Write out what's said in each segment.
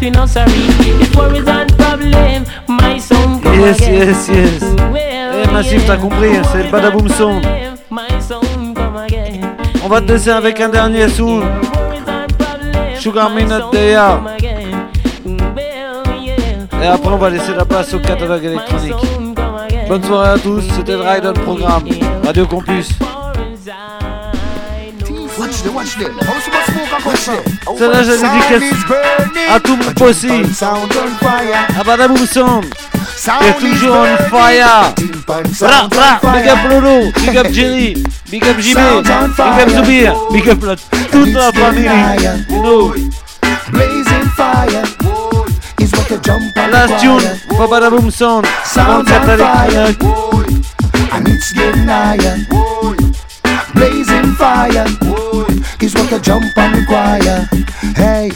Yes, again. yes, yes. Well, Eh, Massif, t'as compris, yeah, c'est le Badaboom son. On va te laisser avec un dernier soon. Sugar Minute Deya. Et après, on va laisser la place au catalogue électronique. Bonne soirée à tous, c'était le Ride On Programme. Radio Campus. Watch the, watch the. How she must smoke and watch the. Celle-là, j'ai dédicace à tout mon possi. À Badaboom Sound. Ah, Et toujours on fire. Bra, bra, big up Lolo, big up Jerry, big up JB, big up Zubir, big up la, toute la famille. You know. Blazing fire is what you jump on Last tune for Badaboom Sound. On Sounds on fire, and it's getting higher. Blazing fire. Is what you jump and require. Hey,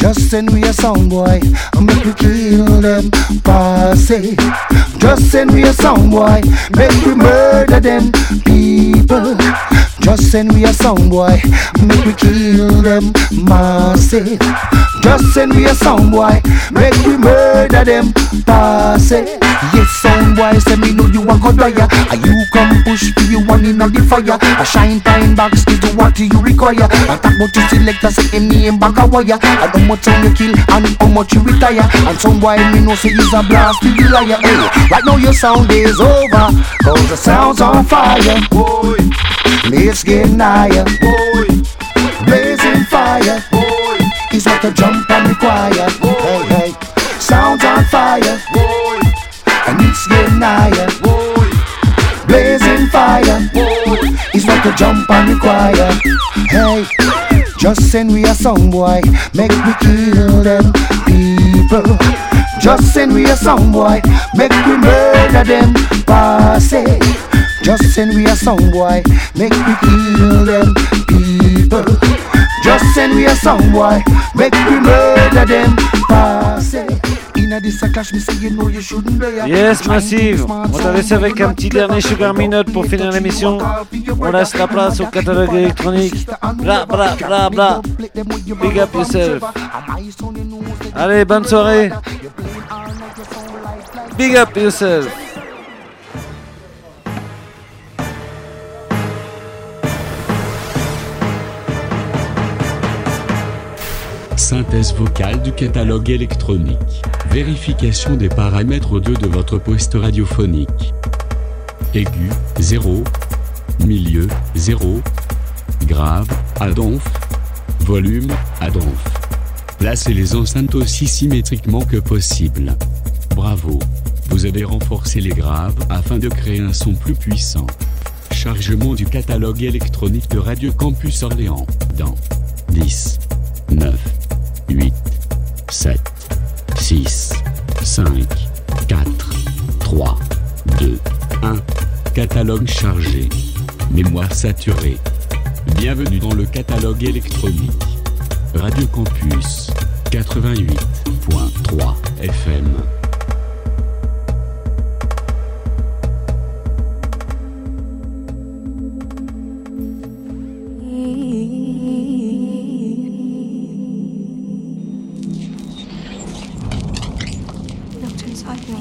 just send me a sound boy, make we kill them posse. Just send me a sound boy, make we murder them people. Just send me a sound boy, make we kill them massive. Just send me a sound boy, make we murder them posse. Yes, sound boy, say me know you a good liar. And you come push for you one in the fire. A shine time box is what you require. I talk about you select a say me in back a wire. I know much time you kill and how much you retire. And some boy me know say he's a blast to the liar. Hey, right now your sound is over, cause the sound's on fire. Boy, let's get higher. Boy, blazing fire. Boy, is what the jump and require. Hey, hey, sounds on fire. Boy, and it's getting higher. Boy, blazing fire. Boy, is what the jump and require. Hey, just send me a song, boy, make me kill them people. Just send me a song, boy, make me murder them posse. Just send me a song, boy, make me kill them people. Just send me a song, boy, make me murder them posse. Yes, Massive. On t'a laissé avec un petit dernier Sugar Minute pour finir l'émission. On laisse la place au catalogue électronique. Bla bla bla bla. Big up yourself. Allez, bonne soirée. Big up yourself. Synthèse vocale du catalogue électronique. Vérification des paramètres audio de votre poste radiophonique. Aigu, 0. Milieu, 0. Grave, à donf. Volume, à donf. Placez les enceintes aussi symétriquement que possible. Bravo. Vous avez renforcé les graves afin de créer un son plus puissant. Chargement du catalogue électronique de Radio Campus Orléans dans 10, 9, 8, 7, 6, 5, 4, 3, 2, 1. Catalogue chargé. Mémoire saturée. Bienvenue dans le catalogue électronique. Radio Campus 88.3 FM. Ótimo.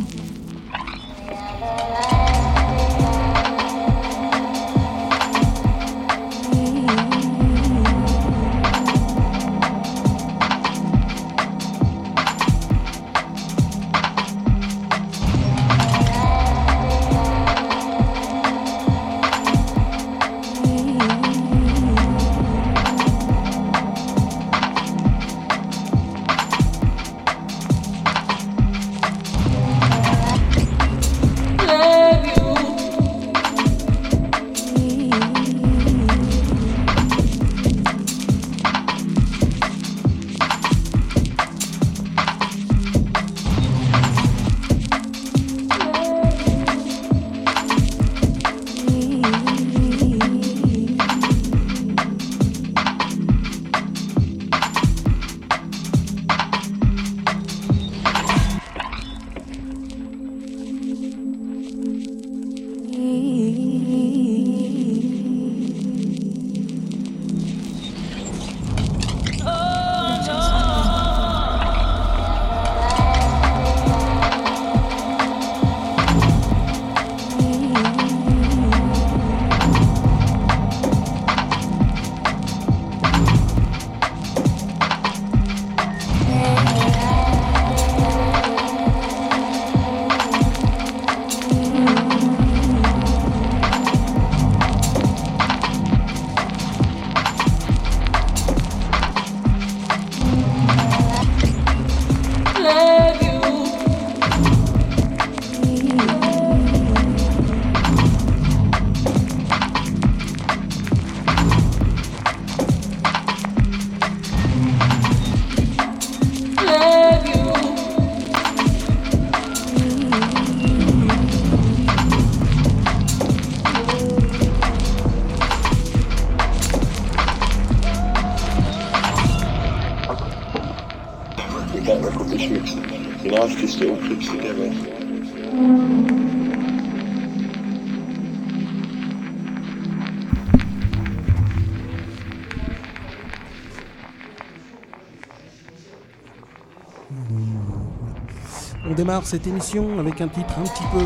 Cette émission avec un titre un petit peu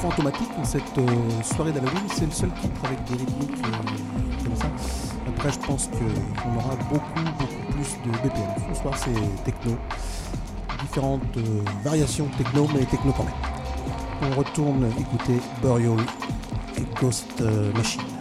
fantomatique cette euh, soirée d'Halloween. C'est le seul titre avec des rythmiques euh, comme ça. Après, je pense qu'on aura beaucoup, beaucoup plus de BPM. Ce soir, c'est techno. Différentes euh, variations techno, mais techno quand même. On retourne écouter Burial et Ghost Machine.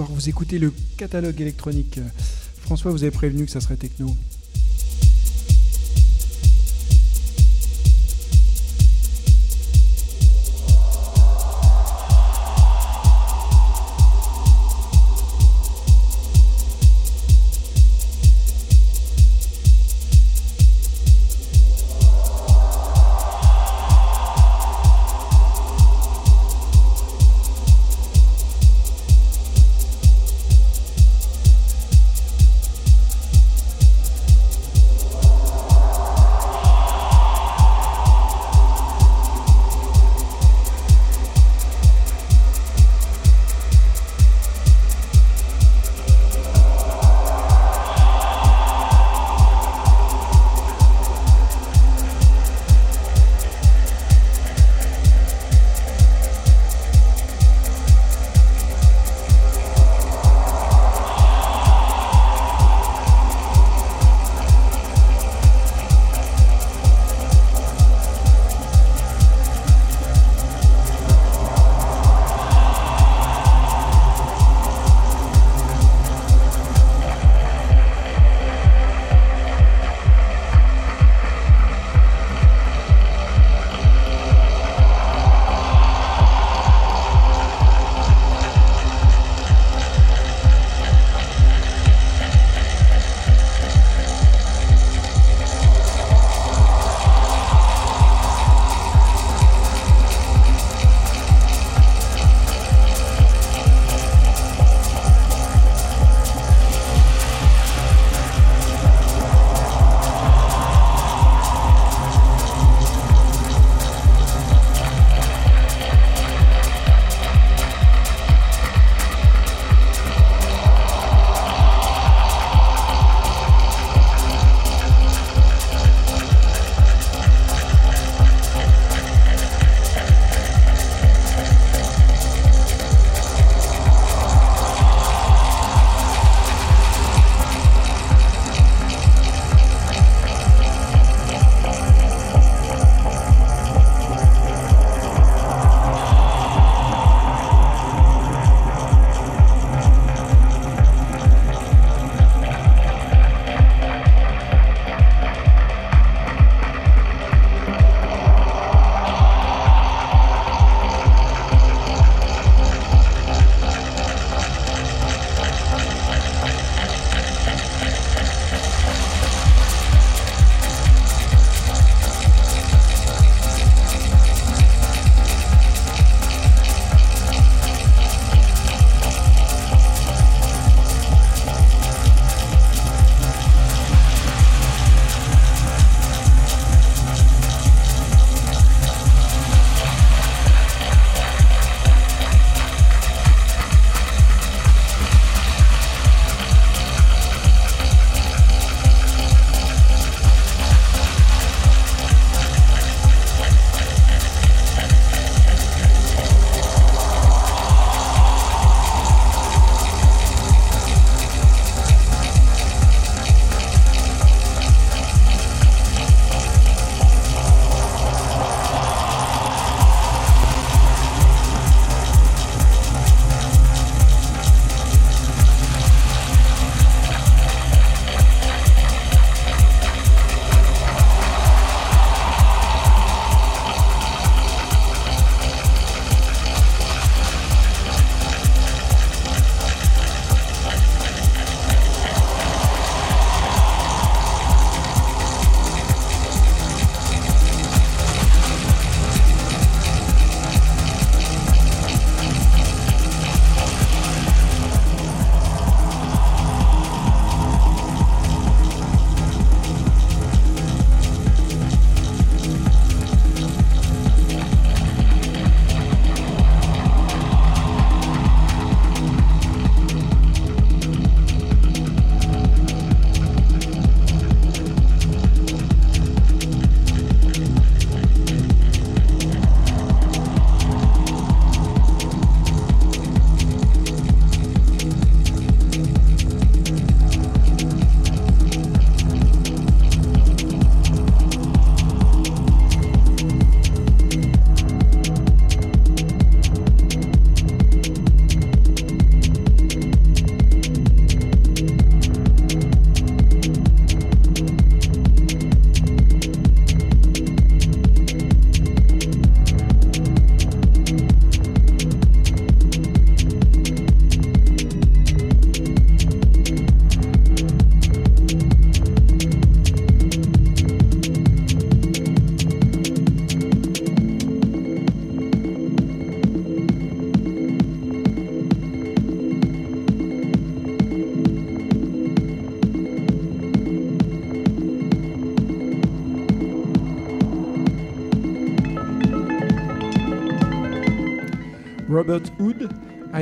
Vous écoutez le catalogue électronique. François, vous avez prévenu que ça serait techno.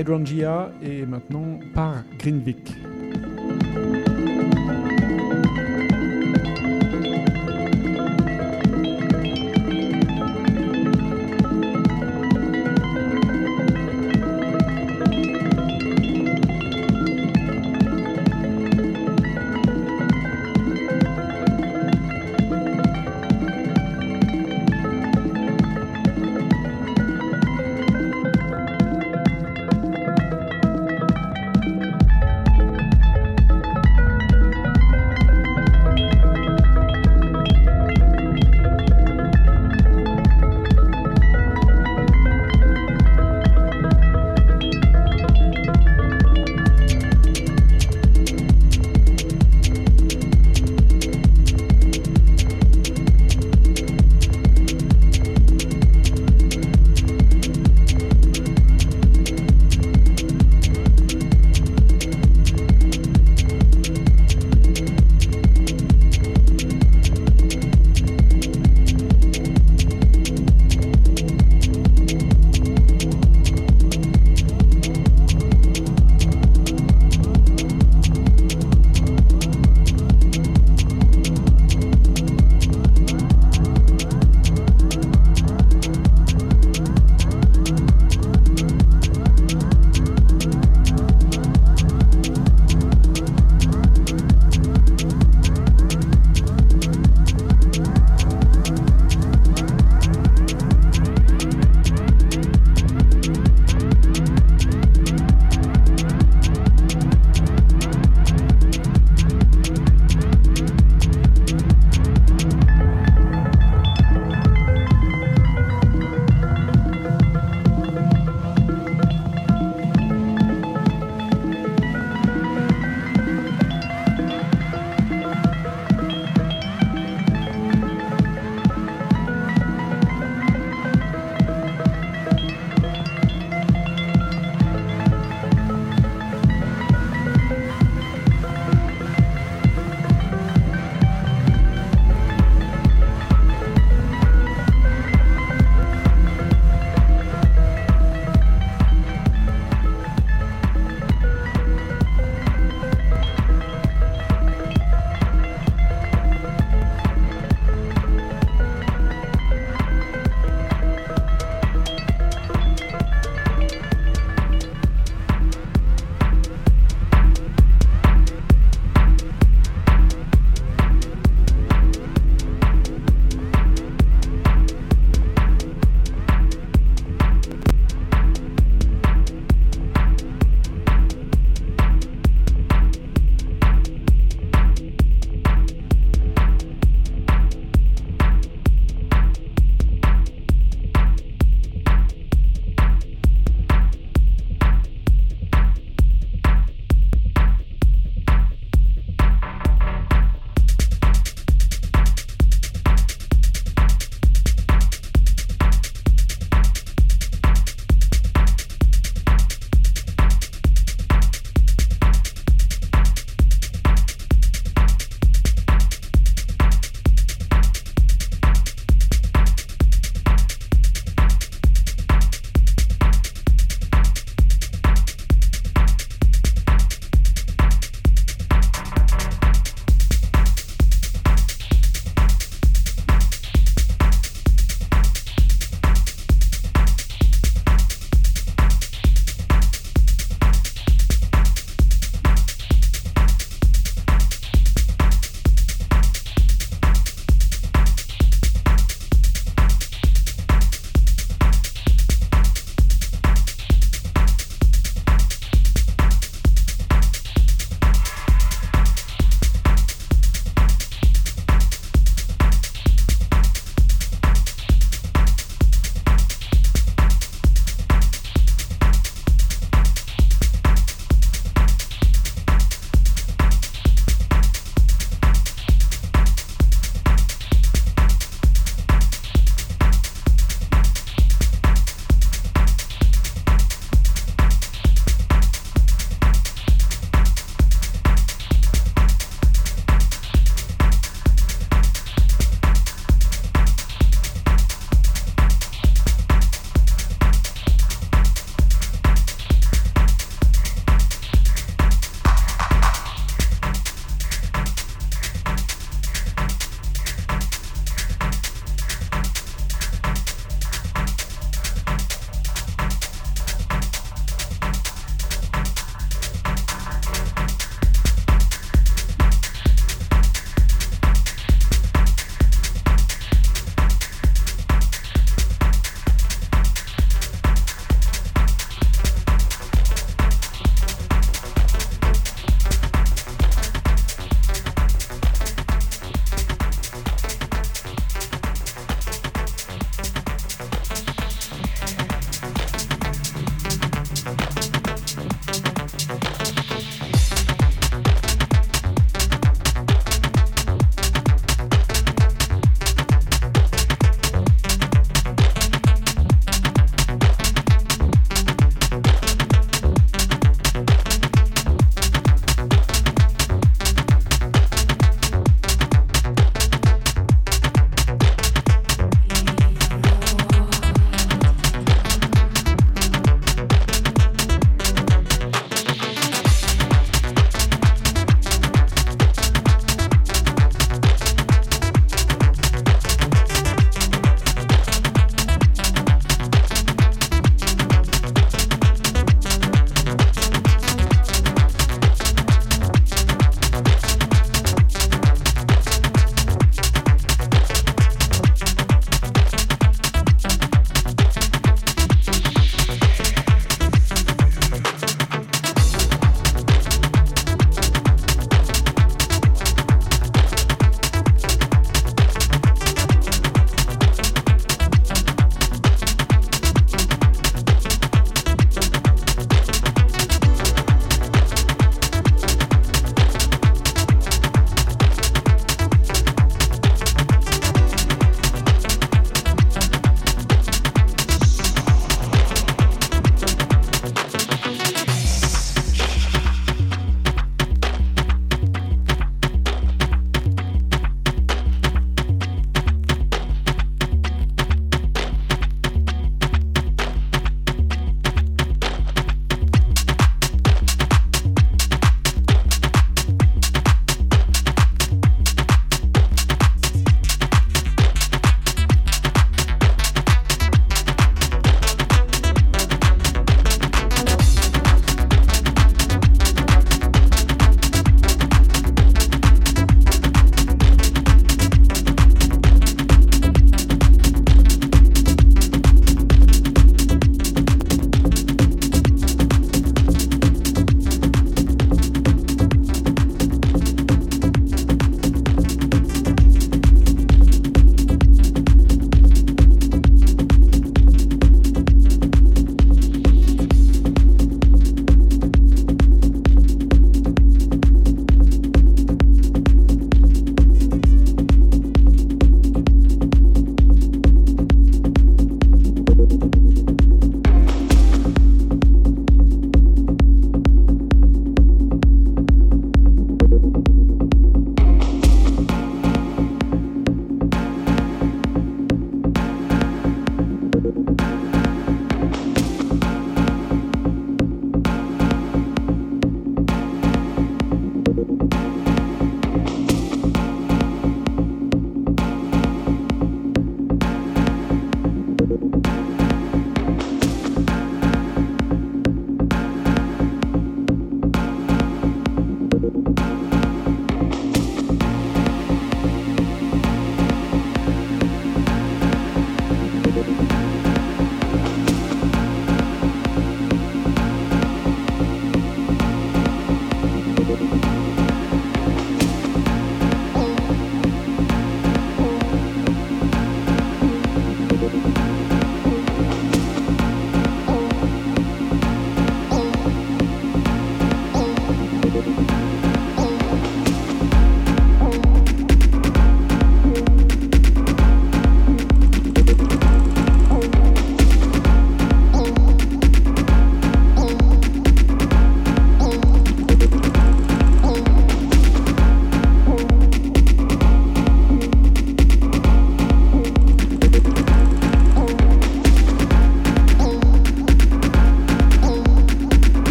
Hydrangea et maintenant par Greenvik.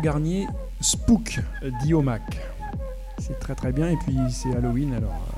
Garnier, Spook d'Iomac. C'est très très bien et puis c'est Halloween alors.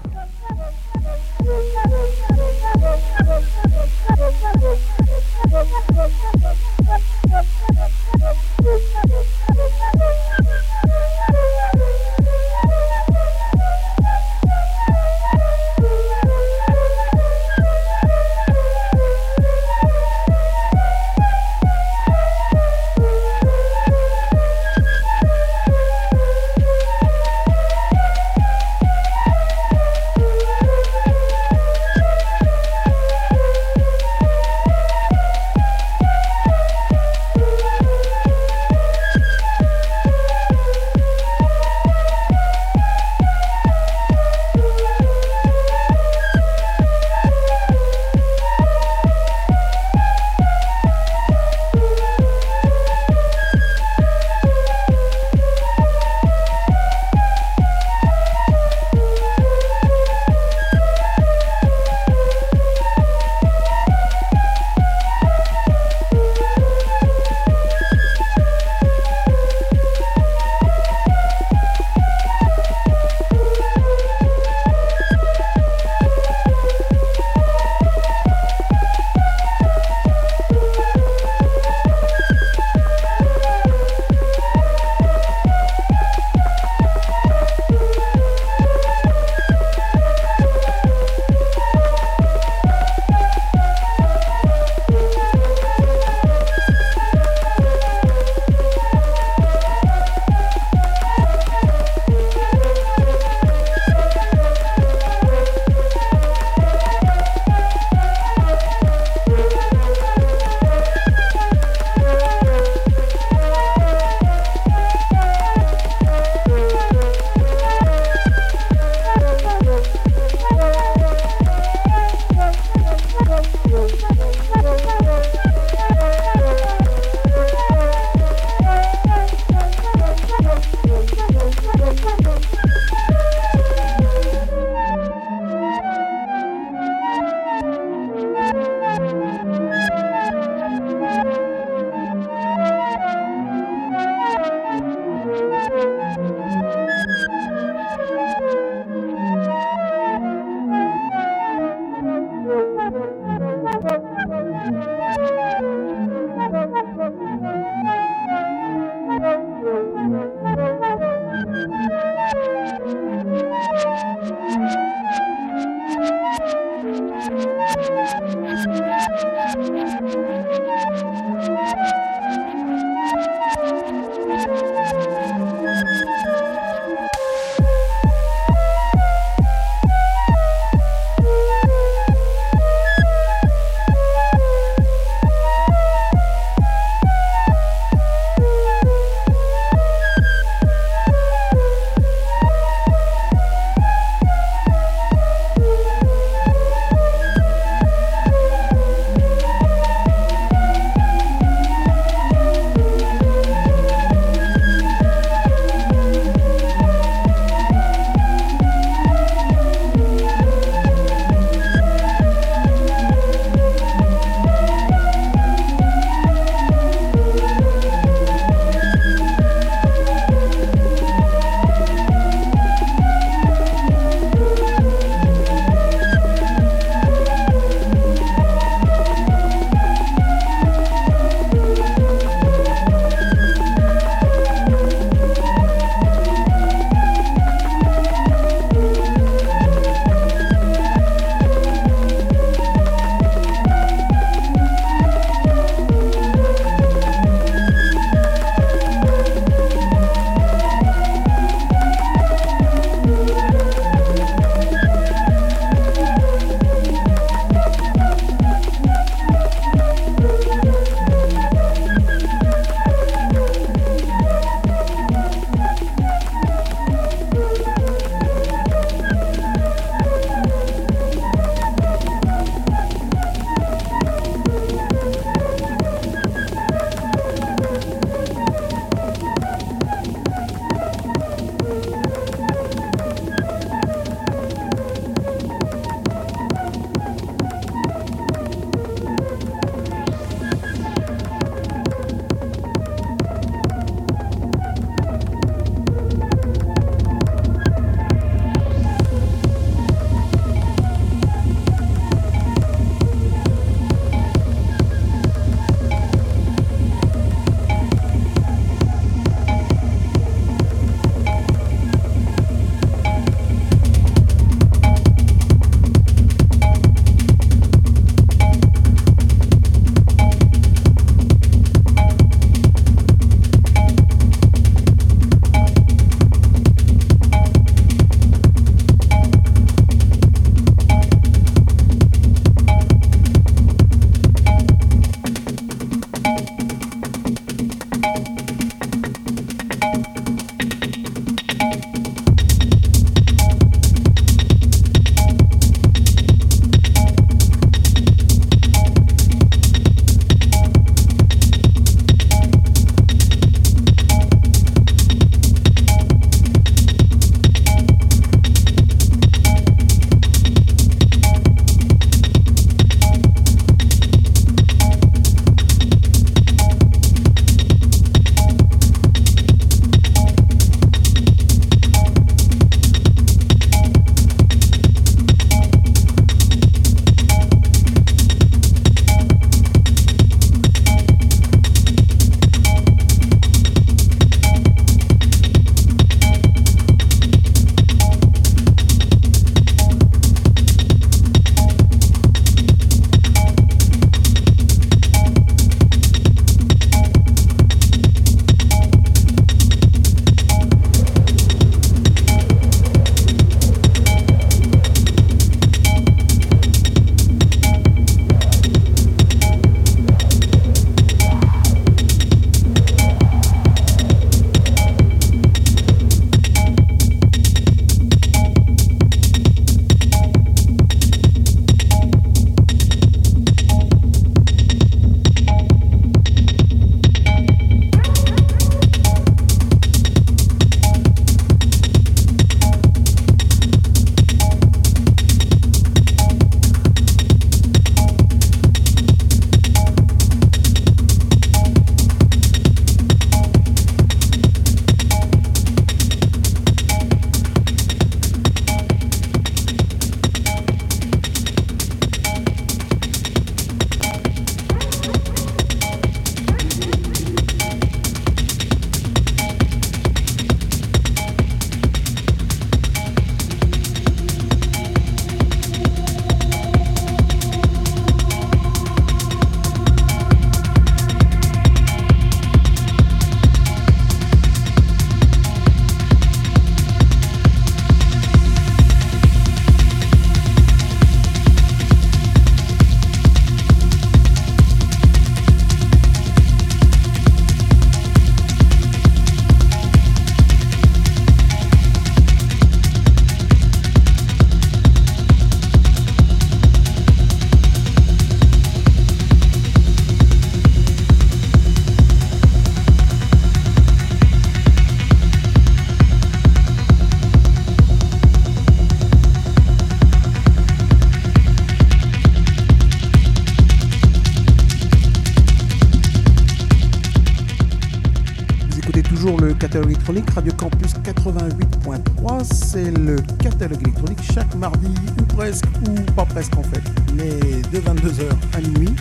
Catalogue électronique Radio Campus 88.3. C'est le catalogue électronique chaque mardi, ou presque, ou pas presque en fait, mais de 22h à minuit.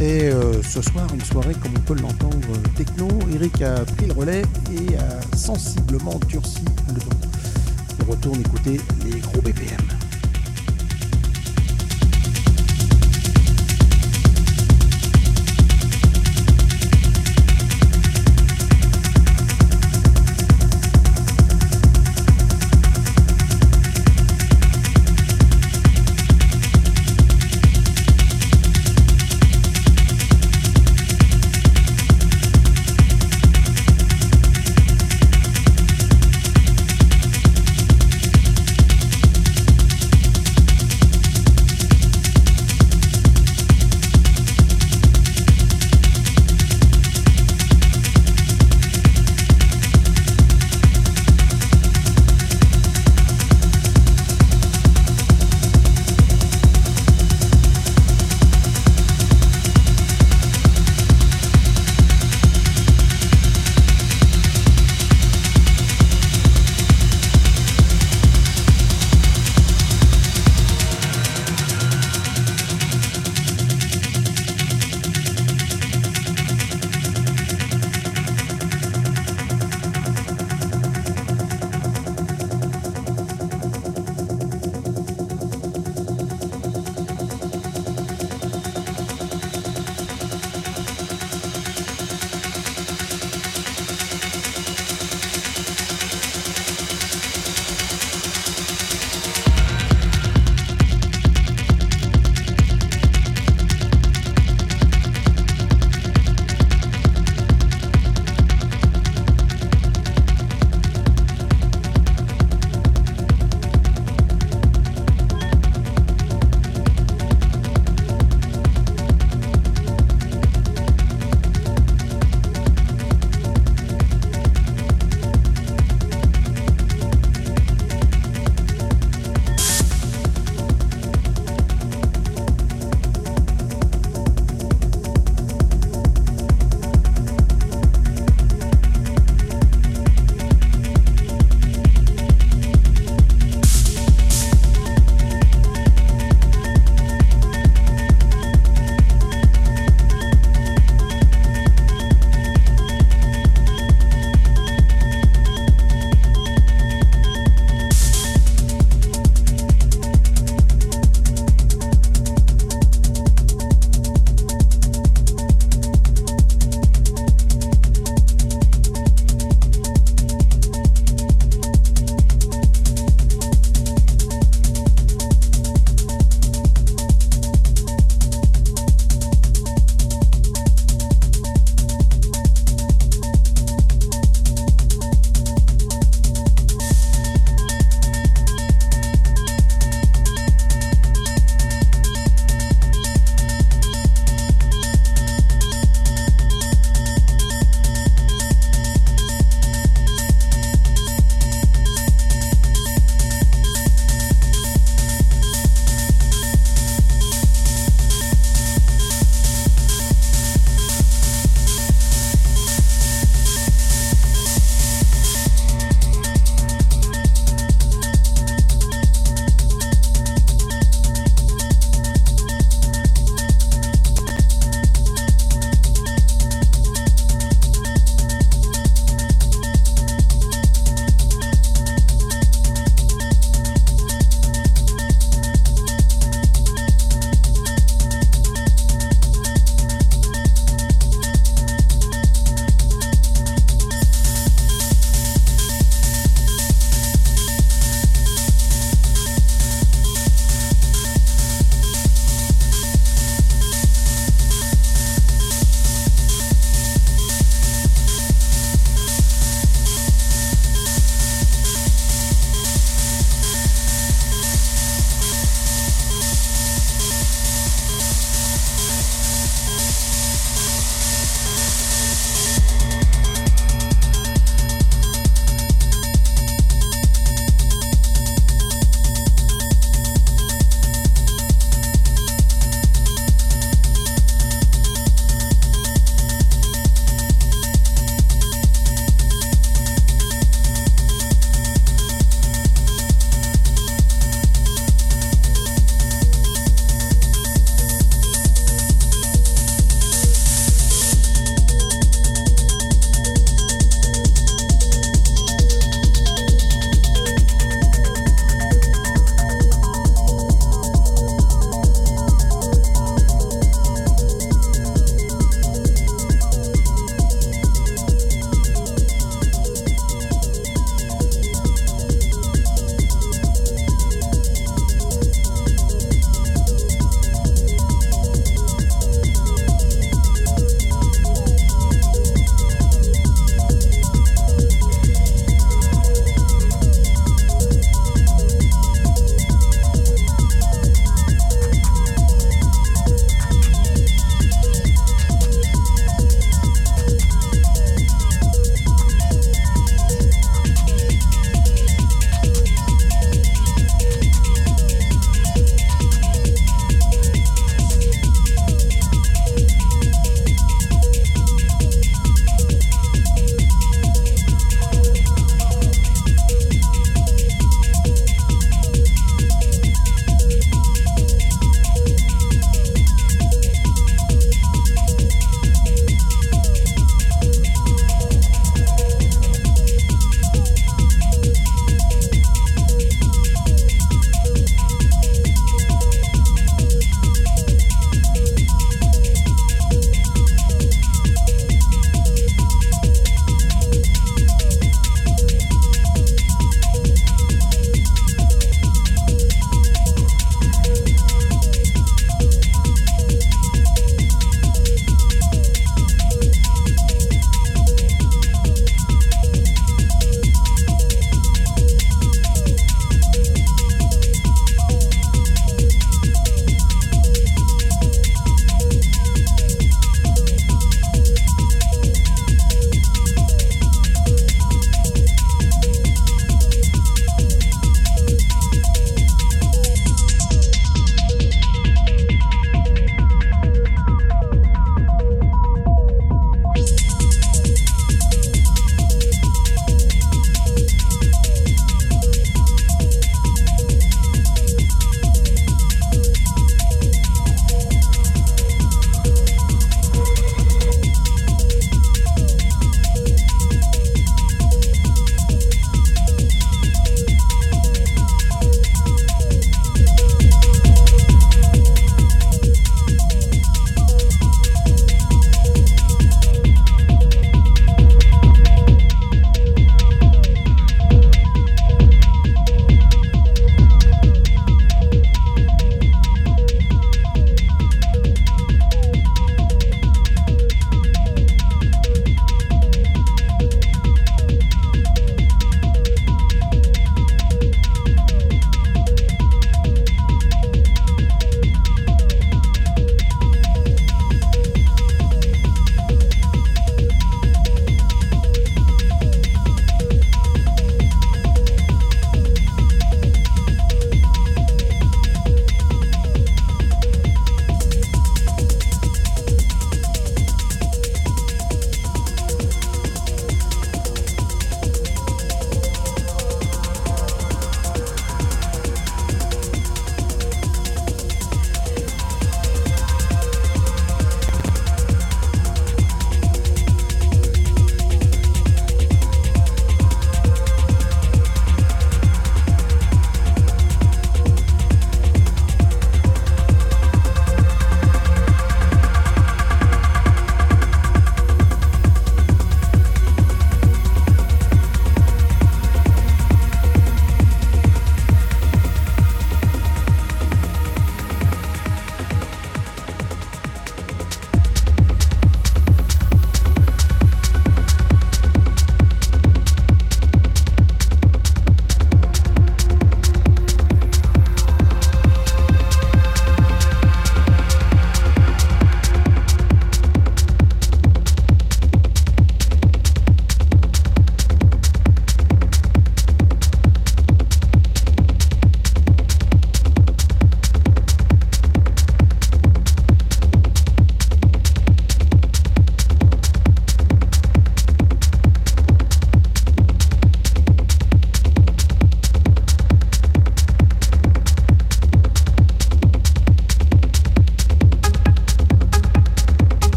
Et euh, ce soir, une soirée comme on peut l'entendre techno. Eric a pris le relais et a sensiblement durci le ton. On retourne écouter les gros BPM.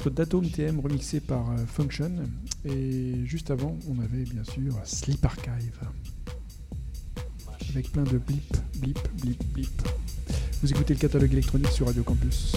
Titre d'Atom TM remixé par euh, Function. Et juste avant, on avait bien sûr Sleep Archive. Avec plein de blip, blip, blip, blip. Vous écoutez le catalogue électronique sur Radio Campus.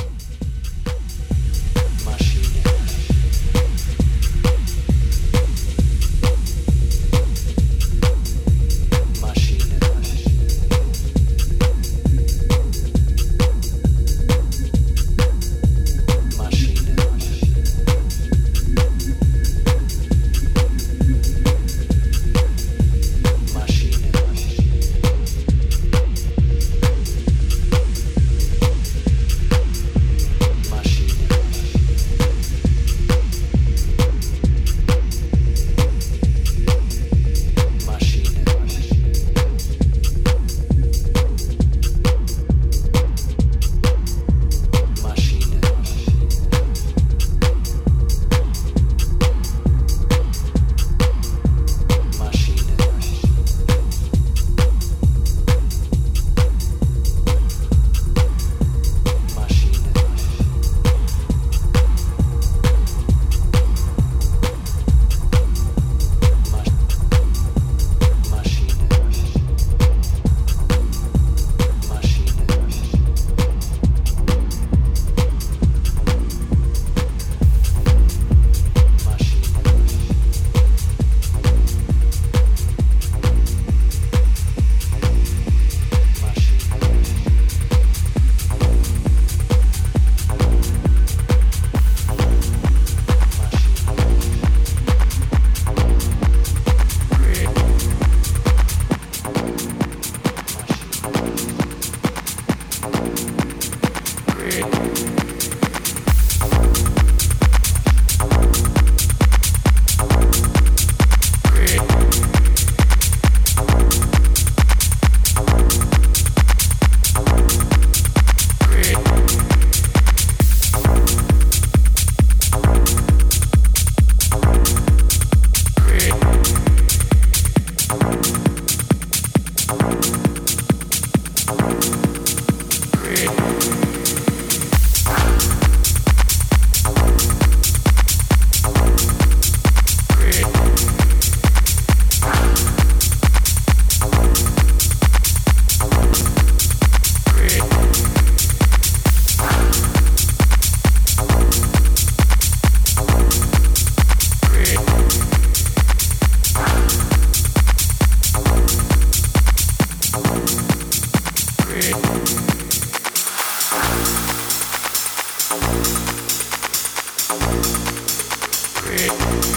Música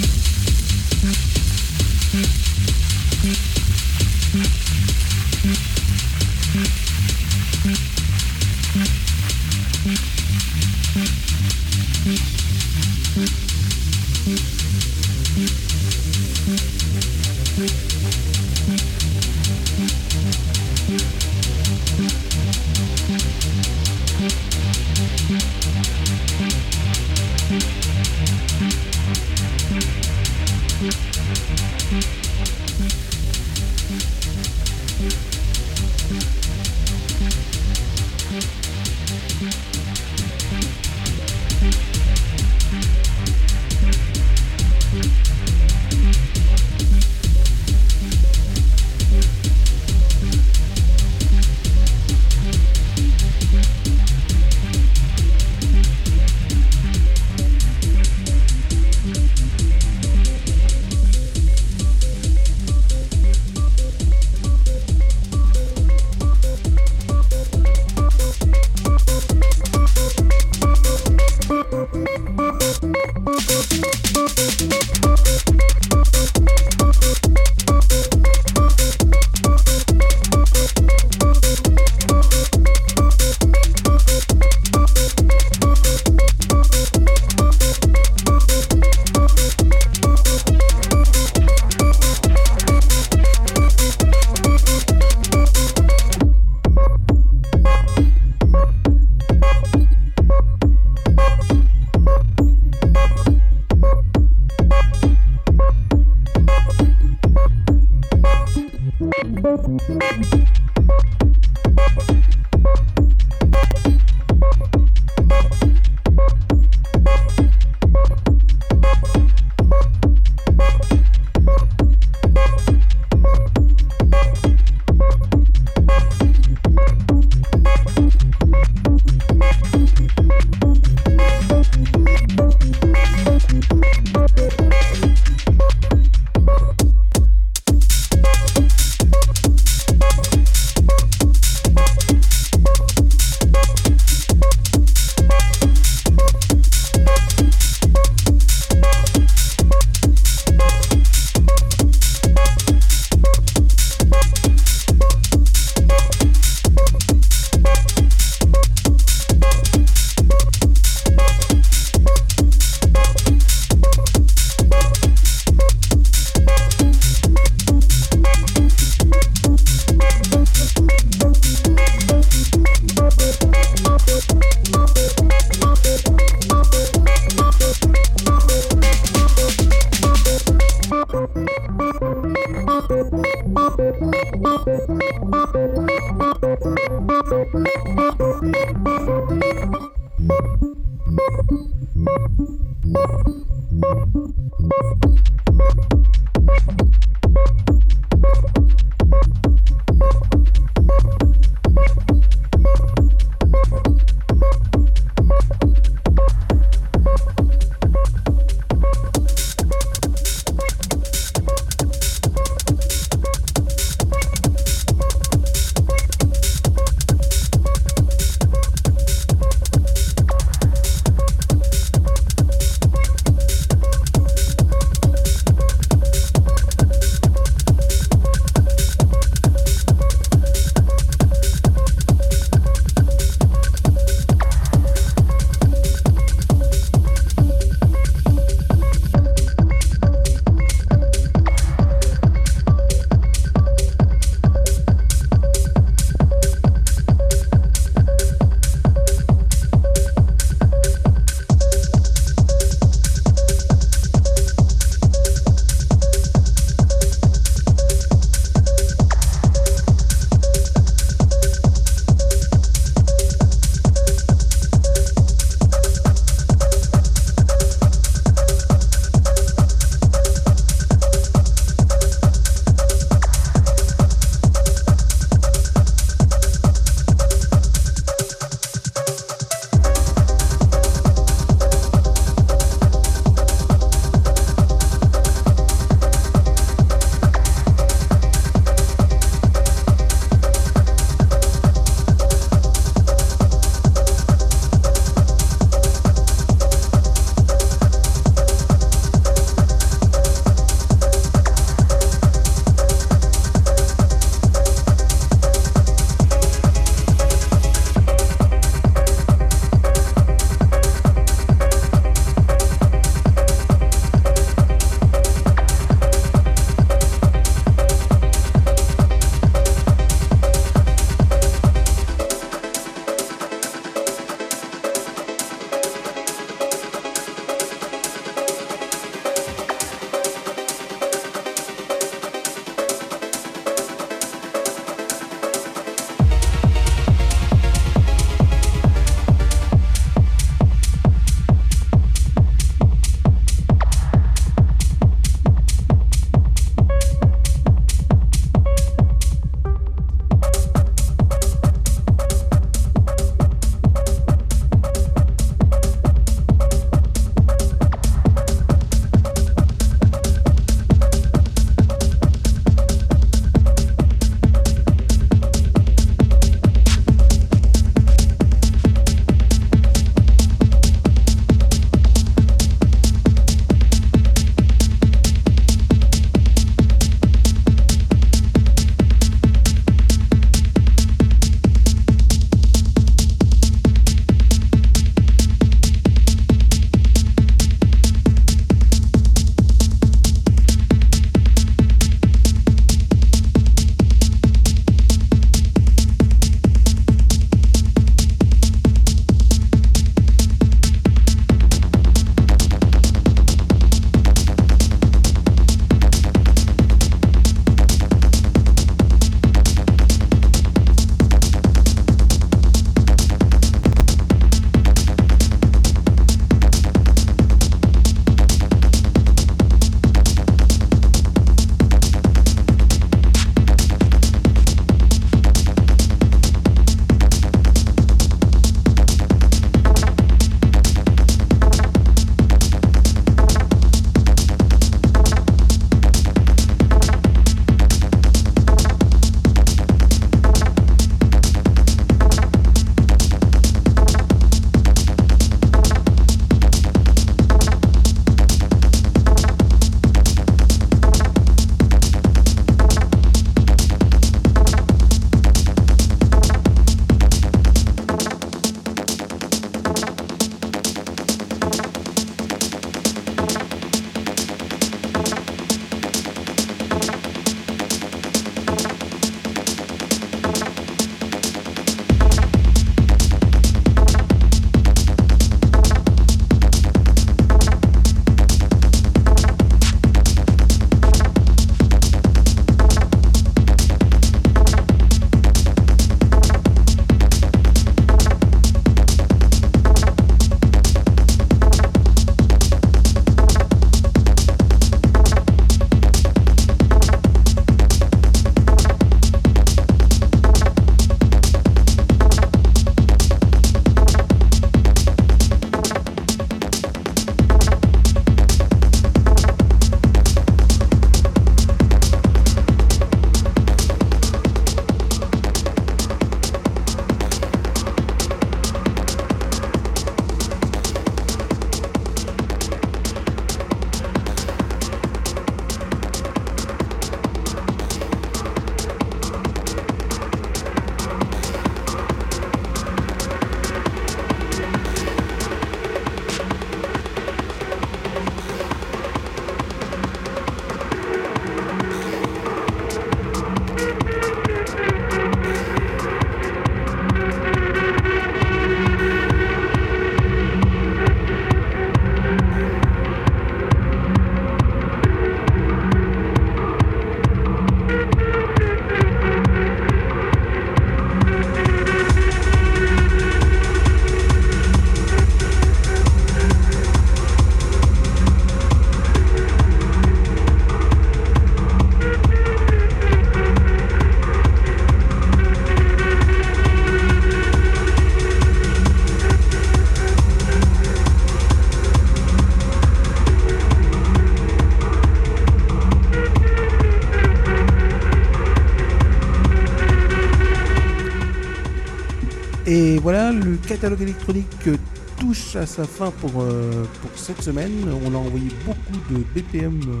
catalogue électronique touche à sa fin pour, euh, pour cette semaine. On a envoyé beaucoup de BPM euh,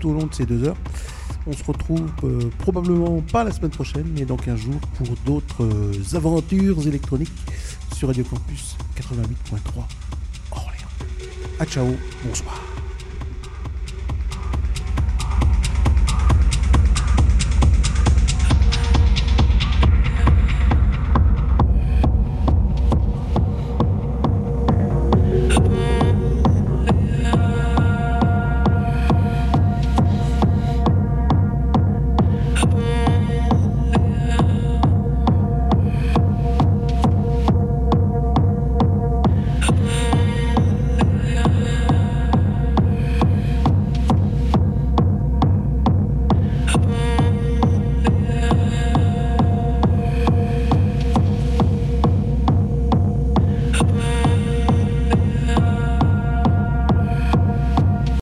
tout au long de ces deux heures. On se retrouve euh, probablement pas la semaine prochaine, mais dans 15 jours pour d'autres aventures électroniques sur Radio Campus 88.3 Orléans. A ciao, bonsoir.